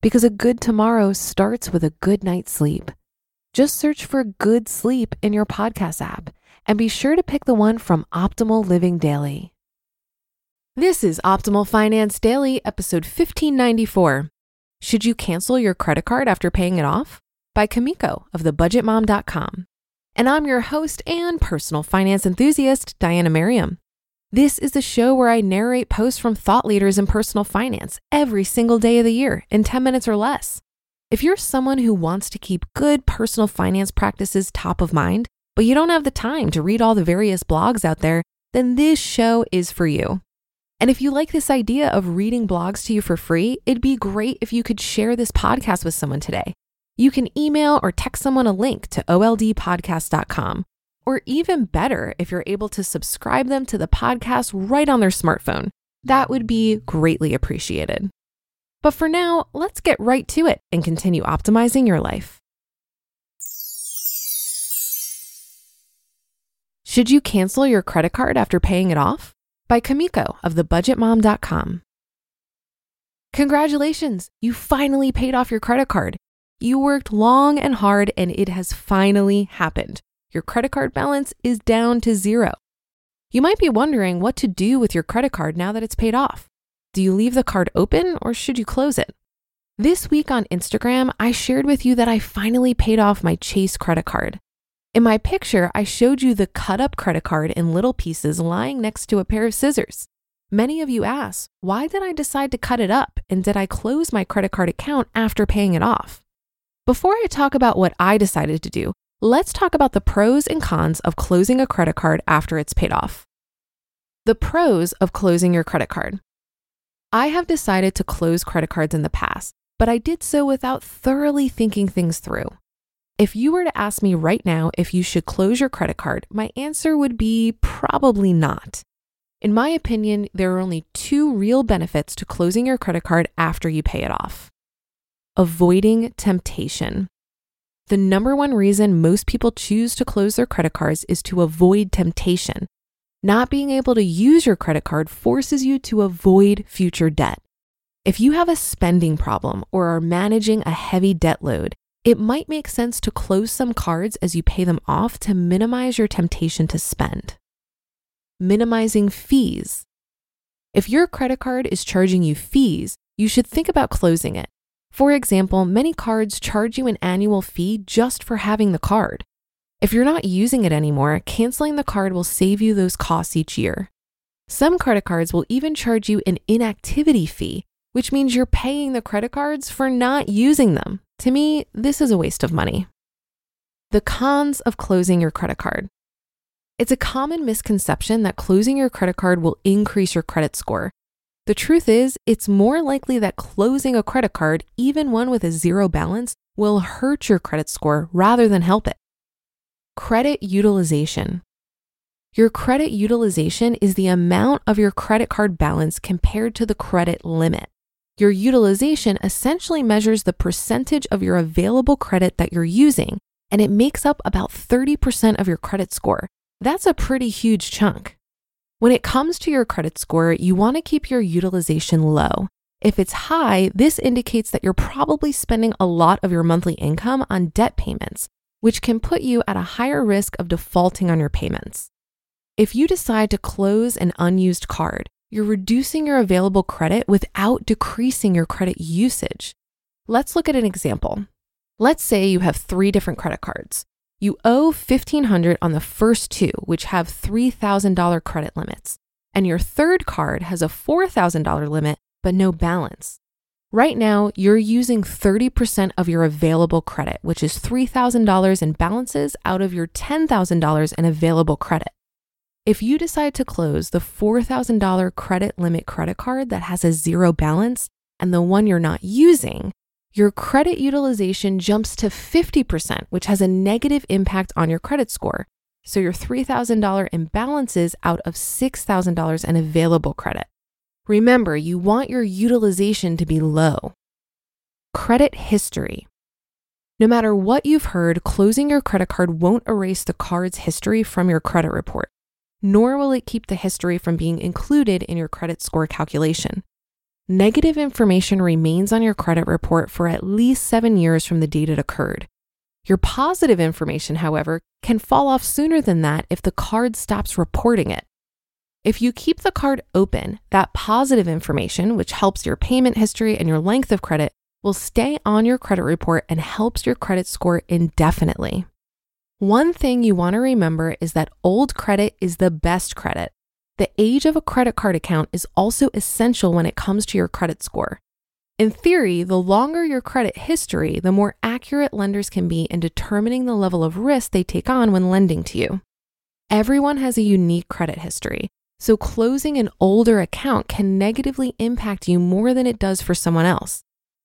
because a good tomorrow starts with a good night's sleep. Just search for Good Sleep in your podcast app and be sure to pick the one from Optimal Living Daily. This is Optimal Finance Daily, episode 1594. Should you cancel your credit card after paying it off? By Kumiko of thebudgetmom.com. And I'm your host and personal finance enthusiast, Diana Merriam. This is the show where I narrate posts from thought leaders in personal finance every single day of the year in 10 minutes or less. If you're someone who wants to keep good personal finance practices top of mind, but you don't have the time to read all the various blogs out there, then this show is for you. And if you like this idea of reading blogs to you for free, it'd be great if you could share this podcast with someone today. You can email or text someone a link to oldpodcast.com or even better, if you're able to subscribe them to the podcast right on their smartphone, that would be greatly appreciated. But for now, let's get right to it and continue optimizing your life. Should you cancel your credit card after paying it off? By Kumiko of thebudgetmom.com. Congratulations, you finally paid off your credit card. You worked long and hard and it has finally happened your credit card balance is down to zero. You might be wondering what to do with your credit card now that it's paid off. Do you leave the card open or should you close it? This week on Instagram, I shared with you that I finally paid off my Chase credit card. In my picture, I showed you the cut up credit card in little pieces lying next to a pair of scissors. Many of you ask, why did I decide to cut it up and did I close my credit card account after paying it off? Before I talk about what I decided to do, Let's talk about the pros and cons of closing a credit card after it's paid off. The pros of closing your credit card. I have decided to close credit cards in the past, but I did so without thoroughly thinking things through. If you were to ask me right now if you should close your credit card, my answer would be probably not. In my opinion, there are only two real benefits to closing your credit card after you pay it off avoiding temptation. The number one reason most people choose to close their credit cards is to avoid temptation. Not being able to use your credit card forces you to avoid future debt. If you have a spending problem or are managing a heavy debt load, it might make sense to close some cards as you pay them off to minimize your temptation to spend. Minimizing fees. If your credit card is charging you fees, you should think about closing it. For example, many cards charge you an annual fee just for having the card. If you're not using it anymore, canceling the card will save you those costs each year. Some credit cards will even charge you an inactivity fee, which means you're paying the credit cards for not using them. To me, this is a waste of money. The cons of closing your credit card. It's a common misconception that closing your credit card will increase your credit score, the truth is, it's more likely that closing a credit card, even one with a zero balance, will hurt your credit score rather than help it. Credit utilization. Your credit utilization is the amount of your credit card balance compared to the credit limit. Your utilization essentially measures the percentage of your available credit that you're using, and it makes up about 30% of your credit score. That's a pretty huge chunk. When it comes to your credit score, you want to keep your utilization low. If it's high, this indicates that you're probably spending a lot of your monthly income on debt payments, which can put you at a higher risk of defaulting on your payments. If you decide to close an unused card, you're reducing your available credit without decreasing your credit usage. Let's look at an example. Let's say you have three different credit cards. You owe 1,500 on the first two, which have $3,000 credit limits, and your third card has a $4,000 limit but no balance. Right now, you're using 30% of your available credit, which is $3,000 in balances out of your $10,000 in available credit. If you decide to close the $4,000 credit limit credit card that has a zero balance and the one you're not using, your credit utilization jumps to 50%, which has a negative impact on your credit score. So your $3,000 imbalances out of $6,000 in available credit. Remember, you want your utilization to be low. Credit history. No matter what you've heard, closing your credit card won't erase the card's history from your credit report, nor will it keep the history from being included in your credit score calculation. Negative information remains on your credit report for at least seven years from the date it occurred. Your positive information, however, can fall off sooner than that if the card stops reporting it. If you keep the card open, that positive information, which helps your payment history and your length of credit, will stay on your credit report and helps your credit score indefinitely. One thing you want to remember is that old credit is the best credit. The age of a credit card account is also essential when it comes to your credit score. In theory, the longer your credit history, the more accurate lenders can be in determining the level of risk they take on when lending to you. Everyone has a unique credit history, so closing an older account can negatively impact you more than it does for someone else.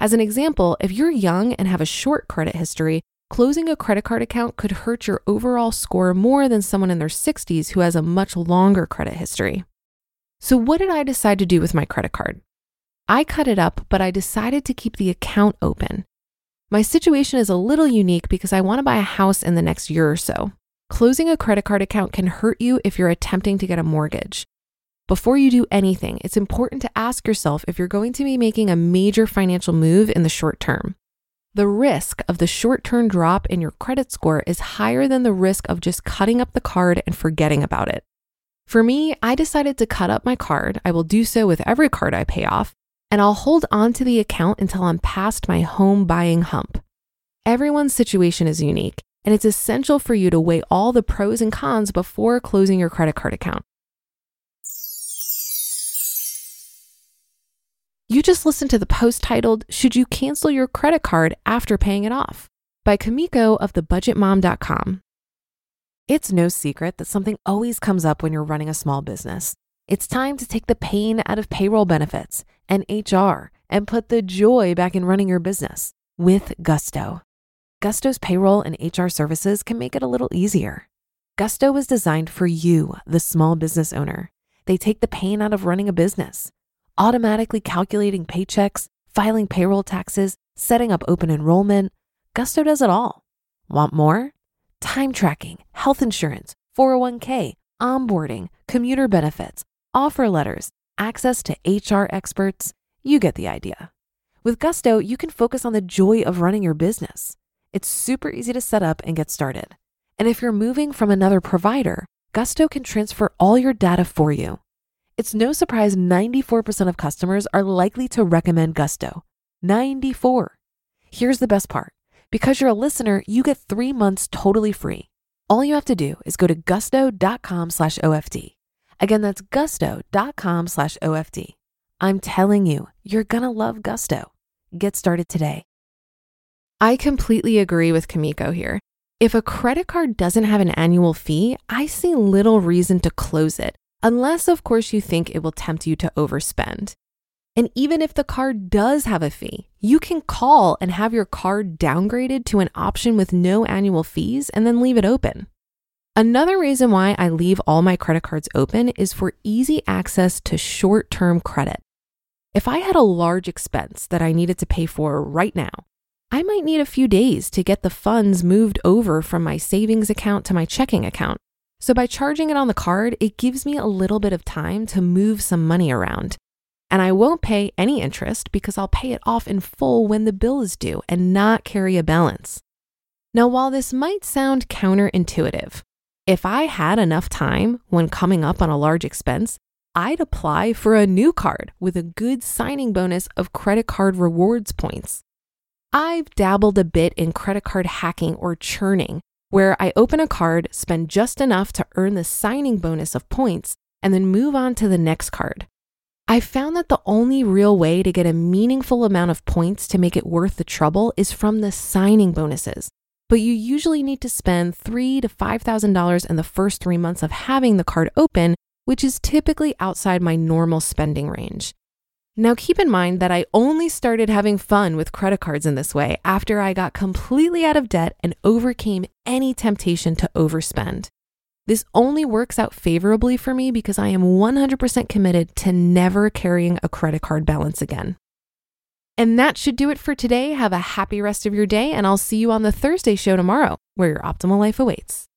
As an example, if you're young and have a short credit history, closing a credit card account could hurt your overall score more than someone in their 60s who has a much longer credit history. So, what did I decide to do with my credit card? I cut it up, but I decided to keep the account open. My situation is a little unique because I want to buy a house in the next year or so. Closing a credit card account can hurt you if you're attempting to get a mortgage. Before you do anything, it's important to ask yourself if you're going to be making a major financial move in the short term the risk of the short term drop in your credit score is higher than the risk of just cutting up the card and forgetting about it. For me, I decided to cut up my card. I will do so with every card I pay off, and I'll hold on to the account until I'm past my home buying hump. Everyone's situation is unique, and it's essential for you to weigh all the pros and cons before closing your credit card account. You just listened to the post titled, Should You Cancel Your Credit Card After Paying It Off? by Kumiko of thebudgetmom.com. It's no secret that something always comes up when you're running a small business. It's time to take the pain out of payroll benefits and HR and put the joy back in running your business with Gusto. Gusto's payroll and HR services can make it a little easier. Gusto was designed for you, the small business owner. They take the pain out of running a business automatically calculating paychecks, filing payroll taxes, setting up open enrollment. Gusto does it all. Want more? Time tracking, health insurance, 401k, onboarding, commuter benefits, offer letters, access to HR experts. You get the idea. With Gusto, you can focus on the joy of running your business. It's super easy to set up and get started. And if you're moving from another provider, Gusto can transfer all your data for you it's no surprise 94% of customers are likely to recommend Gusto. 94. Here's the best part. Because you're a listener, you get three months totally free. All you have to do is go to gusto.com slash OFD. Again, that's gusto.com slash OFD. I'm telling you, you're gonna love Gusto. Get started today. I completely agree with Kumiko here. If a credit card doesn't have an annual fee, I see little reason to close it unless, of course, you think it will tempt you to overspend. And even if the card does have a fee, you can call and have your card downgraded to an option with no annual fees and then leave it open. Another reason why I leave all my credit cards open is for easy access to short term credit. If I had a large expense that I needed to pay for right now, I might need a few days to get the funds moved over from my savings account to my checking account. So by charging it on the card, it gives me a little bit of time to move some money around. And I won't pay any interest because I'll pay it off in full when the bill is due and not carry a balance. Now, while this might sound counterintuitive, if I had enough time when coming up on a large expense, I'd apply for a new card with a good signing bonus of credit card rewards points. I've dabbled a bit in credit card hacking or churning, where I open a card, spend just enough to earn the signing bonus of points, and then move on to the next card. I found that the only real way to get a meaningful amount of points to make it worth the trouble is from the signing bonuses. But you usually need to spend three to five thousand dollars in the first three months of having the card open, which is typically outside my normal spending range. Now, keep in mind that I only started having fun with credit cards in this way after I got completely out of debt and overcame any temptation to overspend. This only works out favorably for me because I am 100% committed to never carrying a credit card balance again. And that should do it for today. Have a happy rest of your day, and I'll see you on the Thursday show tomorrow, where your optimal life awaits.